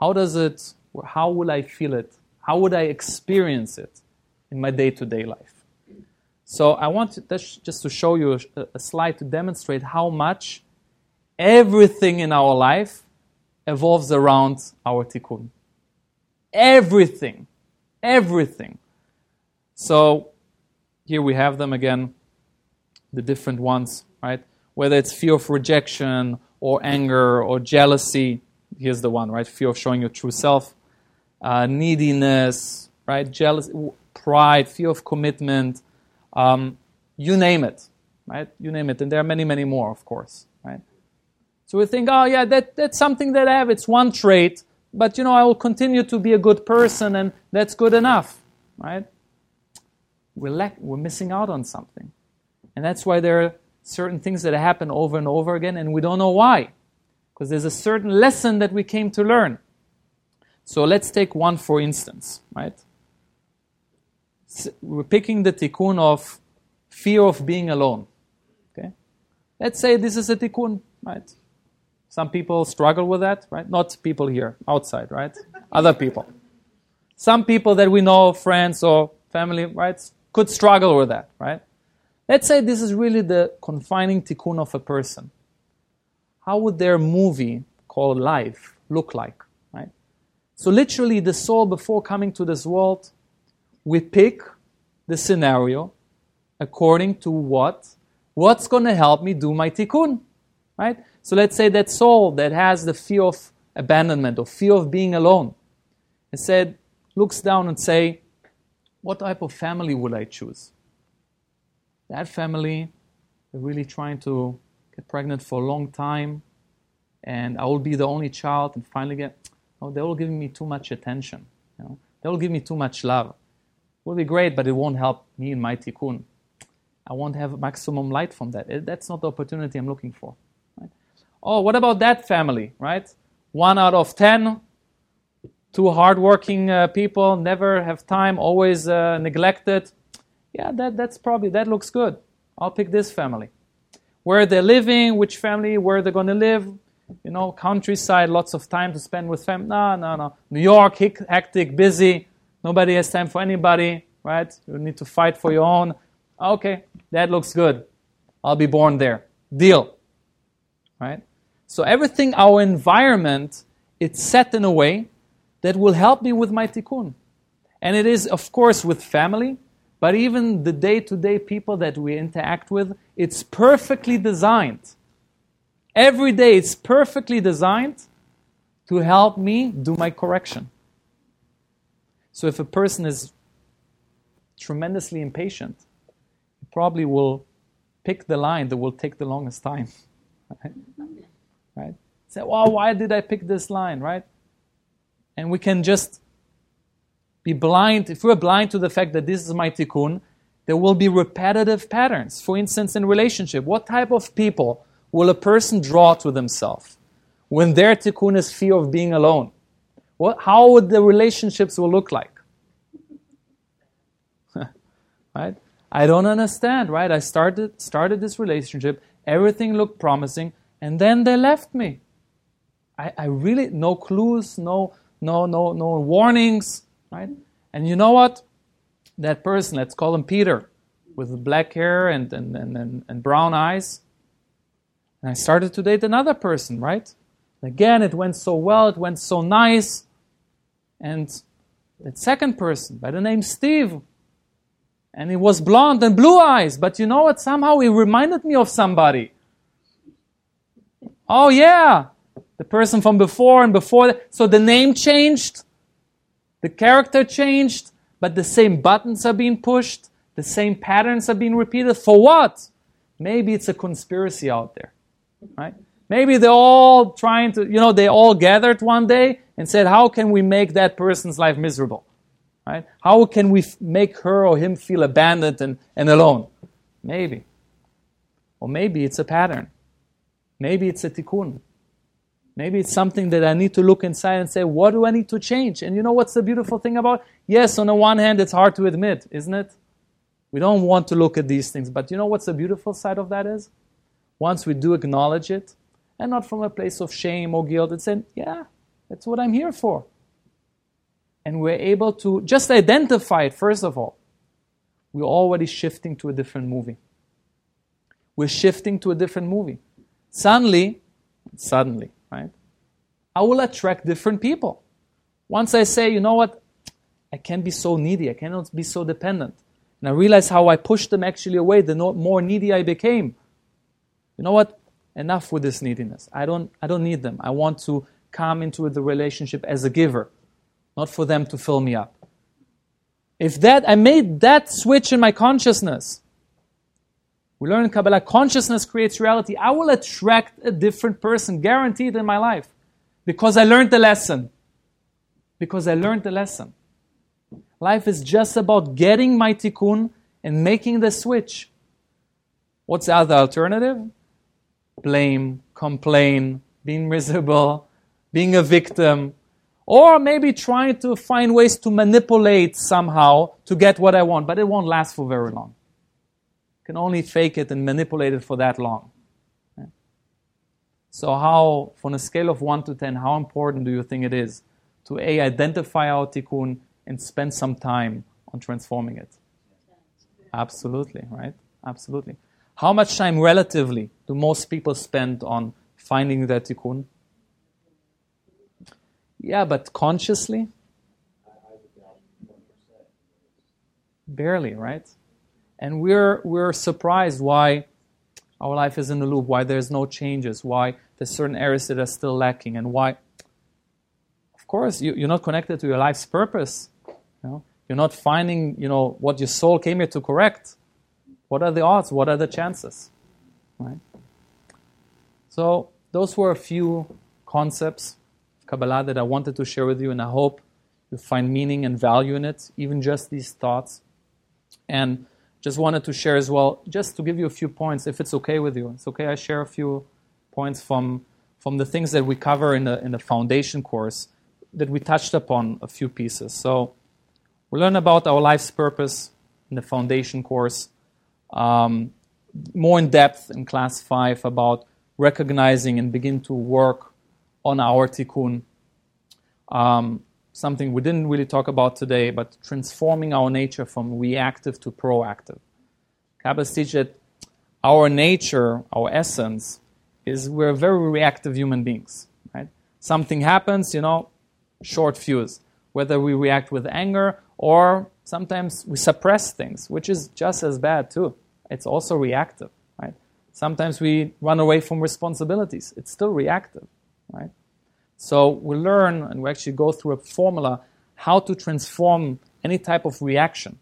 How does it? How will I feel it? How would I experience it in my day-to-day life? So I want to, just to show you a, a slide to demonstrate how much everything in our life evolves around our tikkun. Everything, everything. So here we have them again, the different ones, right? Whether it's fear of rejection or anger or jealousy. Here's the one, right? Fear of showing your true self, uh, neediness, right? Jealousy, pride, fear of commitment, um, you name it, right? You name it, and there are many, many more, of course, right? So we think, oh yeah, that, that's something that I have. It's one trait, but you know, I will continue to be a good person, and that's good enough, right? We're we're missing out on something, and that's why there are certain things that happen over and over again, and we don't know why, because there's a certain lesson that we came to learn. So let's take one for instance, right? We're picking the tikkun of fear of being alone. Okay? Let's say this is a tikkun, right? Some people struggle with that, right? Not people here, outside, right? Other people. Some people that we know, friends or family, right, could struggle with that, right? Let's say this is really the confining tikkun of a person. How would their movie called life look like, right? So literally, the soul before coming to this world, we pick the scenario according to what what's going to help me do my tikkun, right? So let's say that soul that has the fear of abandonment or fear of being alone, and said, looks down and say, what type of family would I choose? That family, they're really trying to get pregnant for a long time, and I will be the only child, and finally get, oh, they will give me too much attention. You know? They will give me too much love. It will be great, but it won't help me in my tikkun. I won't have maximum light from that. That's not the opportunity I'm looking for. Oh, what about that family, right? One out of ten, two hardworking uh, people, never have time, always uh, neglected. Yeah, that, that's probably, that looks good. I'll pick this family. Where they're living, which family, where they're going to live, you know, countryside, lots of time to spend with family. No, no, no. New York, hectic, busy. Nobody has time for anybody, right? You need to fight for your own. Okay, that looks good. I'll be born there. Deal. Right? So everything, our environment, it's set in a way that will help me with my tikkun. And it is, of course, with family, but even the day to day people that we interact with, it's perfectly designed. Every day, it's perfectly designed to help me do my correction. So if a person is tremendously impatient, he probably will pick the line that will take the longest time. *laughs* Right? Say, well, why did I pick this line, right? And we can just be blind. If we're blind to the fact that this is my tikkun, there will be repetitive patterns. For instance, in relationship, what type of people will a person draw to themselves when their tikkun is fear of being alone? What, how would the relationships will look like? *laughs* right? I don't understand, right? I started started this relationship, everything looked promising, and then they left me. I, I really no clues, no no no no warnings, right? And you know what? That person, let's call him Peter, with black hair and and, and, and, brown eyes. And I started to date another person, right? Again, it went so well, it went so nice. And that second person, by the name Steve, and he was blonde and blue eyes, but you know what? Somehow he reminded me of somebody. Oh, yeah, the person from before and before. So the name changed, the character changed, but the same buttons are being pushed, the same patterns are being repeated. For what? Maybe it's a conspiracy out there, right? Maybe they're all trying to, you know, they all gathered one day and said, how can we make that person's life miserable? Right? How can we f- make her or him feel abandoned and, and alone? Maybe. Or maybe it's a pattern. Maybe it's a tikkun. Maybe it's something that I need to look inside and say, what do I need to change? And you know what's the beautiful thing about? Yes, on the one hand, it's hard to admit, isn't it? We don't want to look at these things. But you know what's the beautiful side of that is? Once we do acknowledge it, and not from a place of shame or guilt, and say, yeah, that's what I'm here for. And we're able to just identify it, first of all. We're already shifting to a different movie. We're shifting to a different movie. Suddenly, suddenly, right? I will attract different people. Once I say, you know what, I can't be so needy, I cannot be so dependent. And I realize how I pushed them actually away, the more needy I became. You know what? Enough with this neediness. I don't, I don't need them. I want to come into the relationship as a giver, not for them to fill me up. If that, I made that switch in my consciousness, we learn in Kabbalah, consciousness creates reality. I will attract a different person, guaranteed in my life, because I learned the lesson. Because I learned the lesson. Life is just about getting my tikkun and making the switch. What's the other alternative? Blame, complain, being miserable, being a victim, or maybe trying to find ways to manipulate somehow to get what I want, but it won't last for very long can only fake it and manipulate it for that long. So, how, from a scale of 1 to 10, how important do you think it is to A, identify our tikkun and spend some time on transforming it? Absolutely, right? Absolutely. How much time relatively do most people spend on finding their tikkun? Yeah, but consciously? Barely, right? And we're, we're surprised why our life is in a loop, why there's no changes, why there's certain areas that are still lacking, and why. Of course, you, you're not connected to your life's purpose. You know? You're not finding, you know, what your soul came here to correct. What are the odds? What are the chances? Right? So those were a few concepts of Kabbalah that I wanted to share with you, and I hope you find meaning and value in it, even just these thoughts. And just wanted to share as well, just to give you a few points, if it's okay with you. It's okay, I share a few points from, from the things that we cover in the, in the foundation course that we touched upon a few pieces. So we learn about our life's purpose in the foundation course, um, more in depth in class five about recognizing and begin to work on our tikkun. Um, something we didn't really talk about today, but transforming our nature from reactive to proactive. Kabbalah teaches that our nature, our essence, is we're very reactive human beings. Right? Something happens, you know, short fuse. Whether we react with anger or sometimes we suppress things, which is just as bad too. It's also reactive, right? Sometimes we run away from responsibilities. It's still reactive, right? So we learn and we actually go through a formula how to transform any type of reaction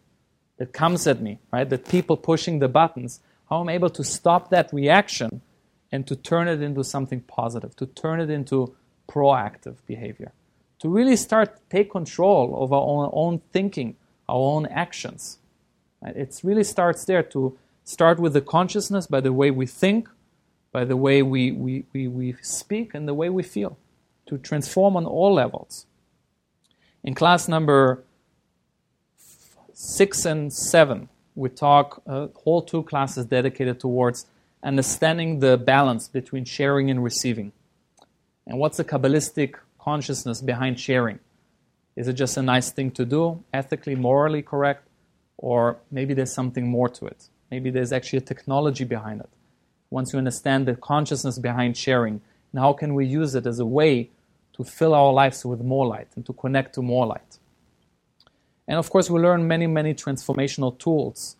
that comes at me, right? That people pushing the buttons, how I'm able to stop that reaction and to turn it into something positive, to turn it into proactive behavior, to really start take control of our own, own thinking, our own actions. Right? It really starts there to start with the consciousness by the way we think, by the way we, we, we, we speak, and the way we feel to transform on all levels. In class number six and seven, we talk a whole two classes dedicated towards understanding the balance between sharing and receiving. And what's the Kabbalistic consciousness behind sharing? Is it just a nice thing to do, ethically, morally correct? Or maybe there's something more to it. Maybe there's actually a technology behind it. Once you understand the consciousness behind sharing, and how can we use it as a way to fill our lives with more light and to connect to more light. And of course, we learn many, many transformational tools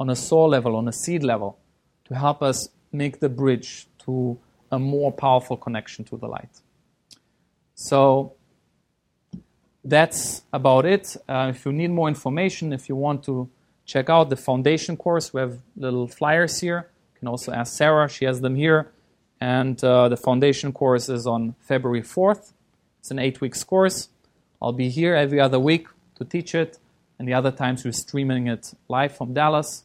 on a soul level, on a seed level, to help us make the bridge to a more powerful connection to the light. So that's about it. Uh, if you need more information, if you want to check out the foundation course, we have little flyers here. You can also ask Sarah, she has them here. And uh, the foundation course is on February 4th. It's an eight weeks course. I'll be here every other week to teach it, and the other times we're streaming it live from Dallas.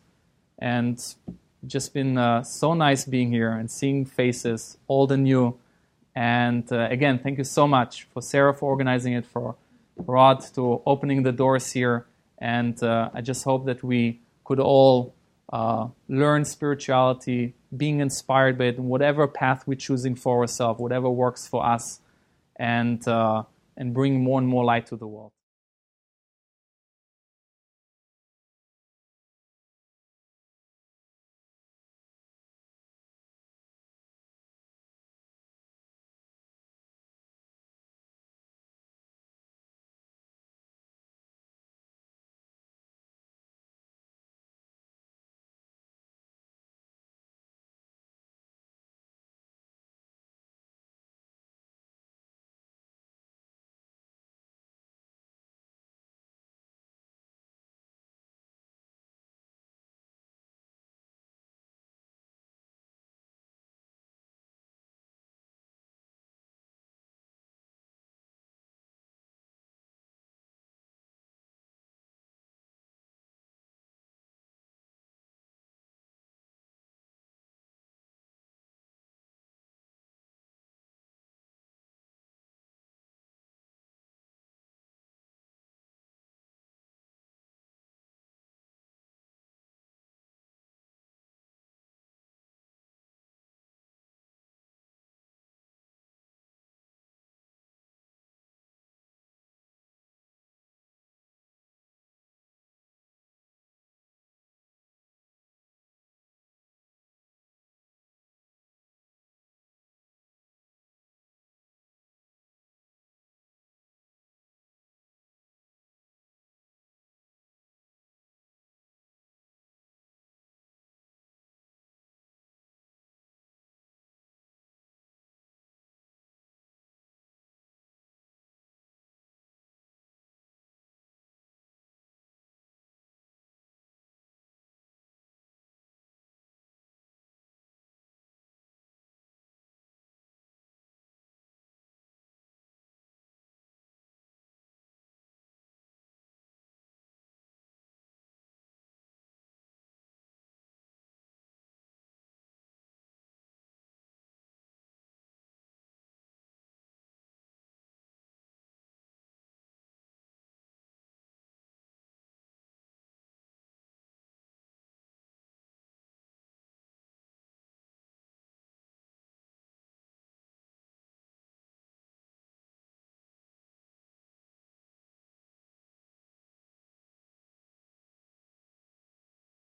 And just been uh, so nice being here and seeing faces, old and new. And uh, again, thank you so much for Sarah for organizing it, for Rod to opening the doors here. And uh, I just hope that we could all uh, learn spirituality, being inspired by it, whatever path we're choosing for ourselves, whatever works for us, and, uh, and bring more and more light to the world.